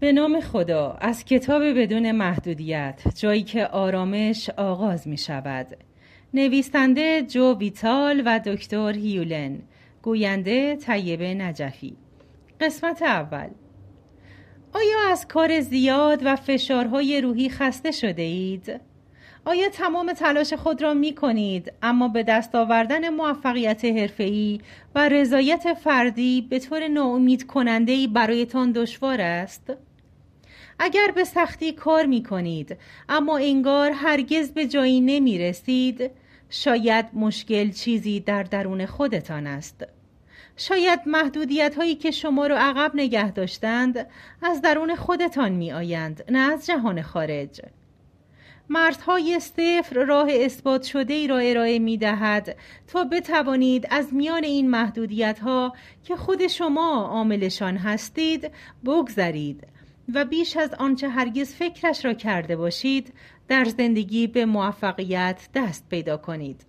به نام خدا از کتاب بدون محدودیت جایی که آرامش آغاز می شود نویسنده جو ویتال و دکتر هیولن گوینده طیبه نجفی قسمت اول آیا از کار زیاد و فشارهای روحی خسته شده اید؟ آیا تمام تلاش خود را می کنید اما به دست آوردن موفقیت حرفه‌ای و رضایت فردی به طور ناامید کننده برایتان دشوار است؟ اگر به سختی کار می کنید اما انگار هرگز به جایی نمی رسید شاید مشکل چیزی در درون خودتان است. شاید محدودیت هایی که شما را عقب نگه داشتند از درون خودتان می آیند نه از جهان خارج. مردهای صفر راه اثبات شده ای را ارائه می دهد تا بتوانید از میان این محدودیت ها که خود شما عاملشان هستید بگذرید. و بیش از آنچه هرگز فکرش را کرده باشید در زندگی به موفقیت دست پیدا کنید.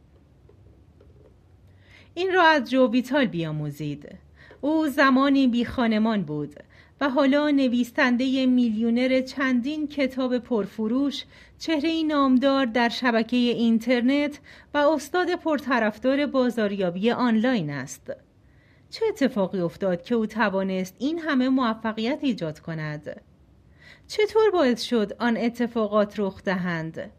این را از جو ویتال بیاموزید. او زمانی بی خانمان بود و حالا نویسنده میلیونر چندین کتاب پرفروش چهره نامدار در شبکه اینترنت و استاد پرطرفدار بازاریابی آنلاین است. چه اتفاقی افتاد که او توانست این همه موفقیت ایجاد کند؟ چطور باعث شد آن اتفاقات رخ دهند؟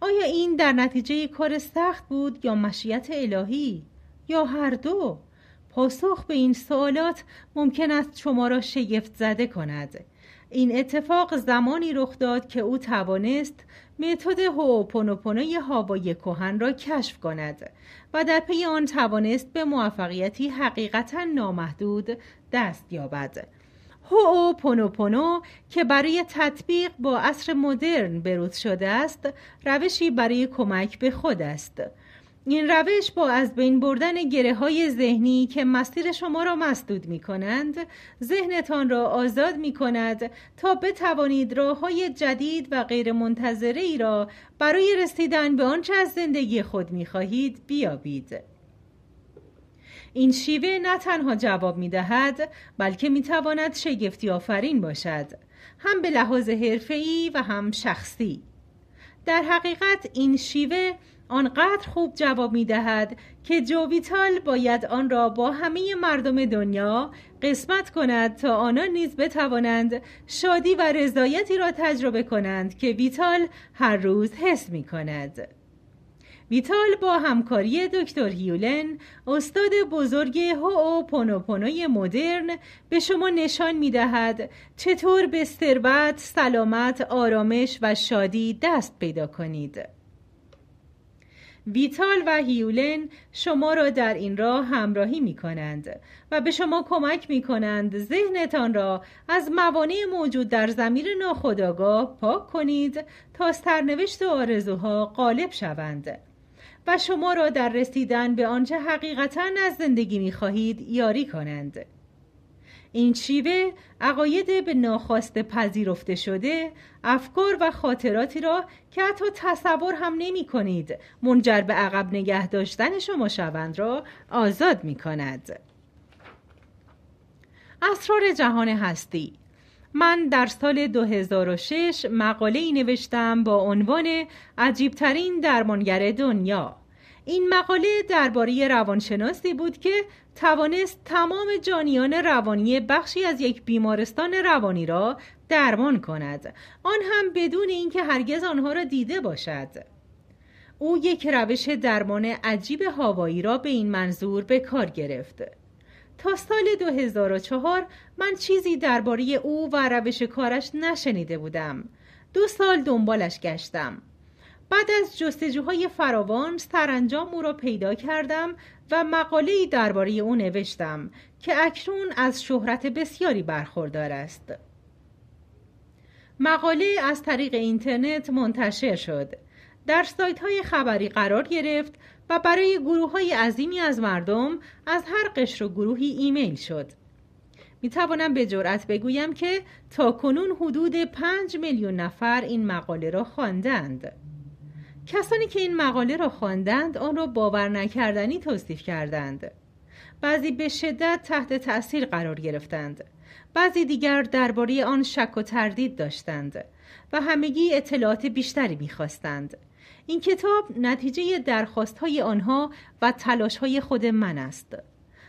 آیا این در نتیجه کار سخت بود یا مشیت الهی؟ یا هر دو؟ پاسخ به این سوالات ممکن است شما را شگفت زده کند. این اتفاق زمانی رخ داد که او توانست متد هوپونوپونوی هوای کهن را کشف کند و در پی آن توانست به موفقیتی حقیقتا نامحدود دست یابد. هو پونوپونو که برای تطبیق با عصر مدرن بروز شده است روشی برای کمک به خود است. این روش با از بین بردن گره های ذهنی که مسیر شما را مسدود می کنند ذهنتان را آزاد می کند تا بتوانید راه های جدید و غیر منتظره را برای رسیدن به آنچه از زندگی خود می خواهید بیابید. این شیوه نه تنها جواب می دهد بلکه می تواند شگفتی آفرین باشد هم به لحاظ حرفه‌ای و هم شخصی در حقیقت این شیوه آنقدر خوب جواب می دهد که جوویتال باید آن را با همه مردم دنیا قسمت کند تا آنان نیز بتوانند شادی و رضایتی را تجربه کنند که ویتال هر روز حس می کند. ویتال با همکاری دکتر هیولن استاد بزرگ هو پونوپونوی مدرن به شما نشان می دهد چطور به ثروت، سلامت، آرامش و شادی دست پیدا کنید. ویتال و هیولن شما را در این راه همراهی می کنند و به شما کمک می کنند ذهنتان را از موانع موجود در زمیر ناخودآگاه پاک کنید تا سرنوشت و آرزوها غالب شوند. و شما را در رسیدن به آنچه حقیقتا از زندگی می خواهید یاری کنند. این شیوه عقاید به ناخواست پذیرفته شده افکار و خاطراتی را که حتی تصور هم نمی کنید منجر به عقب نگه داشتن شما شوند را آزاد می کند. اسرار جهان هستی من در سال 2006 مقاله ای نوشتم با عنوان عجیبترین درمانگر دنیا. این مقاله درباره روانشناسی بود که توانست تمام جانیان روانی بخشی از یک بیمارستان روانی را درمان کند. آن هم بدون اینکه هرگز آنها را دیده باشد. او یک روش درمان عجیب هوایی را به این منظور به کار گرفت. تا سال 2004 من چیزی درباره او و روش کارش نشنیده بودم. دو سال دنبالش گشتم. بعد از جستجوهای فراوان سرانجام او را پیدا کردم و مقاله‌ای درباره او نوشتم که اکنون از شهرت بسیاری برخوردار است. مقاله از طریق اینترنت منتشر شد. در سایت های خبری قرار گرفت و برای گروه های عظیمی از مردم از هر قشر و گروهی ایمیل شد. می توانم به جرأت بگویم که تا کنون حدود 5 میلیون نفر این مقاله را خواندند. کسانی که این مقاله را خواندند آن را باور نکردنی توصیف کردند. بعضی به شدت تحت تأثیر قرار گرفتند. بعضی دیگر درباره آن شک و تردید داشتند و همگی اطلاعات بیشتری می‌خواستند. این کتاب نتیجه درخواست های آنها و تلاش های خود من است.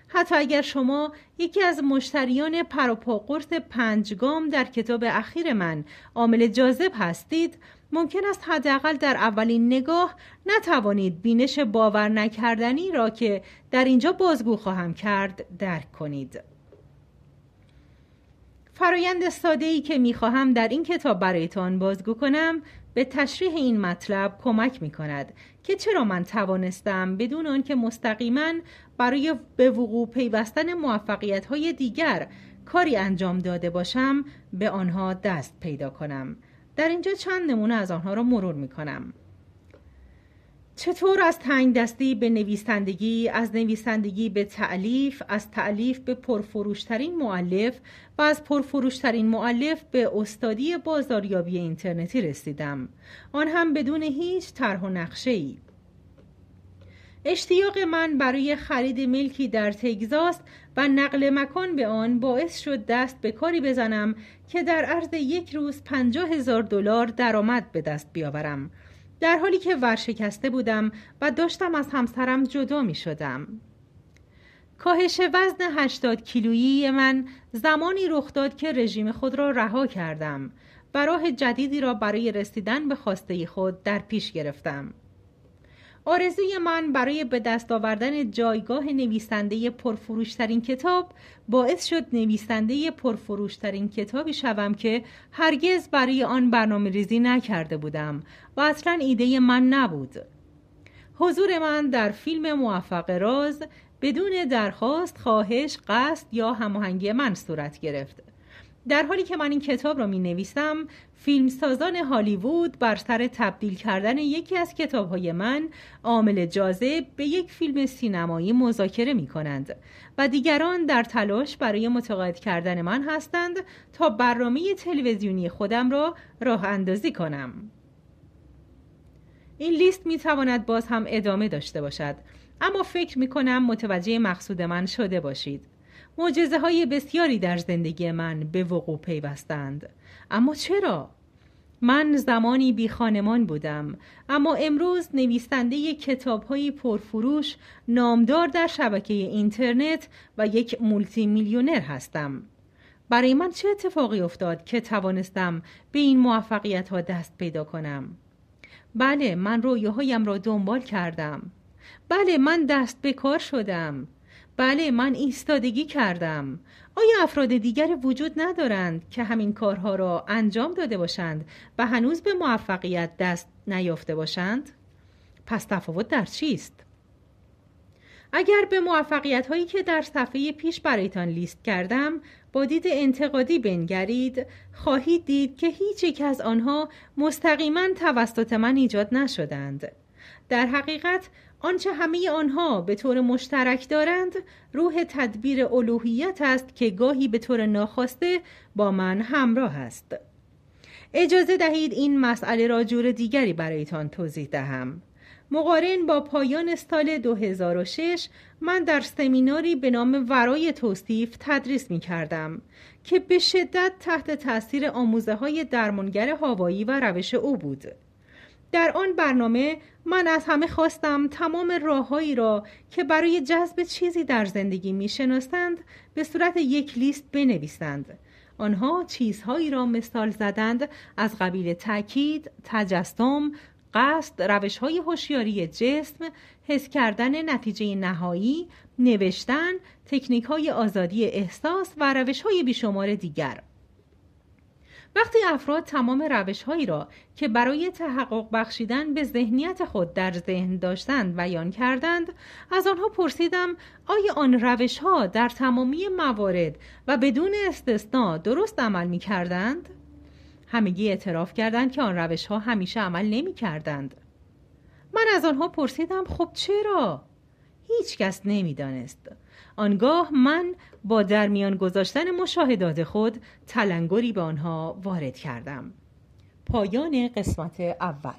حتی اگر شما یکی از مشتریان پروپاقرس پنجگام در کتاب اخیر من عامل جاذب هستید ممکن است حداقل در اولین نگاه نتوانید بینش باور نکردنی را که در اینجا بازگو خواهم کرد درک کنید. فرایند ساده ای که می خواهم در این کتاب برایتان بازگو کنم به تشریح این مطلب کمک می کند که چرا من توانستم بدون آنکه مستقیما برای به وقوع پیوستن موفقیت های دیگر کاری انجام داده باشم به آنها دست پیدا کنم. در اینجا چند نمونه از آنها را مرور می کنم چطور از تنگ دستی به نویسندگی، از نویسندگی به تعلیف، از تعلیف به پرفروشترین معلف و از پرفروشترین معلف به استادی بازاریابی اینترنتی رسیدم. آن هم بدون هیچ طرح و نقشه ای. اشتیاق من برای خرید ملکی در تگزاس و نقل مکان به آن باعث شد دست به کاری بزنم که در عرض یک روز پنجاه هزار دلار درآمد به دست بیاورم در حالی که ورشکسته بودم و داشتم از همسرم جدا می شدم. کاهش وزن 80 کیلویی من زمانی رخ داد که رژیم خود را رها کردم و راه جدیدی را برای رسیدن به خواسته خود در پیش گرفتم. آرزوی من برای به دست آوردن جایگاه نویسنده پرفروشترین کتاب باعث شد نویسنده پرفروشترین کتابی شوم که هرگز برای آن برنامه ریزی نکرده بودم و اصلا ایده من نبود. حضور من در فیلم موفق راز بدون درخواست، خواهش، قصد یا هماهنگی من صورت گرفت. در حالی که من این کتاب را می نویسم فیلمسازان هالیوود بر سر تبدیل کردن یکی از کتاب های من عامل جاذب به یک فیلم سینمایی مذاکره می کنند و دیگران در تلاش برای متقاعد کردن من هستند تا برنامه تلویزیونی خودم را راه اندازی کنم. این لیست می تواند باز هم ادامه داشته باشد اما فکر می کنم متوجه مقصود من شده باشید. معجزه های بسیاری در زندگی من به وقوع پیوستند اما چرا؟ من زمانی بی خانمان بودم اما امروز نویسنده کتاب های پرفروش نامدار در شبکه اینترنت و یک مولتی میلیونر هستم برای من چه اتفاقی افتاد که توانستم به این موفقیت ها دست پیدا کنم؟ بله من رویاهایم را دنبال کردم بله من دست به کار شدم بله من ایستادگی کردم آیا افراد دیگر وجود ندارند که همین کارها را انجام داده باشند و هنوز به موفقیت دست نیافته باشند؟ پس تفاوت در چیست؟ اگر به موفقیت هایی که در صفحه پیش برایتان لیست کردم با دید انتقادی بنگرید خواهید دید که هیچ یک از آنها مستقیما توسط من ایجاد نشدند در حقیقت آنچه همه آنها به طور مشترک دارند روح تدبیر الوهیت است که گاهی به طور ناخواسته با من همراه است. اجازه دهید این مسئله را جور دیگری برایتان توضیح دهم. مقارن با پایان سال 2006 من در سمیناری به نام ورای توصیف تدریس می کردم که به شدت تحت تاثیر آموزه های درمانگر هوایی و روش او بود. در آن برنامه من از همه خواستم تمام راههایی را که برای جذب چیزی در زندگی می‌شناسند به صورت یک لیست بنویسند آنها چیزهایی را مثال زدند از قبیل تاکید، تجسم، قصد، روش های هوشیاری جسم، حس کردن نتیجه نهایی، نوشتن، تکنیک های آزادی احساس و روش های بیشمار دیگر. وقتی افراد تمام روش هایی را که برای تحقق بخشیدن به ذهنیت خود در ذهن داشتند بیان کردند از آنها پرسیدم آیا آن روش ها در تمامی موارد و بدون استثنا درست عمل می کردند؟ همگی اعتراف کردند که آن روش ها همیشه عمل نمی کردند. من از آنها پرسیدم خب چرا؟ هیچ کس نمی دانست. آنگاه من با در میان گذاشتن مشاهدات خود تلنگری به آنها وارد کردم پایان قسمت اول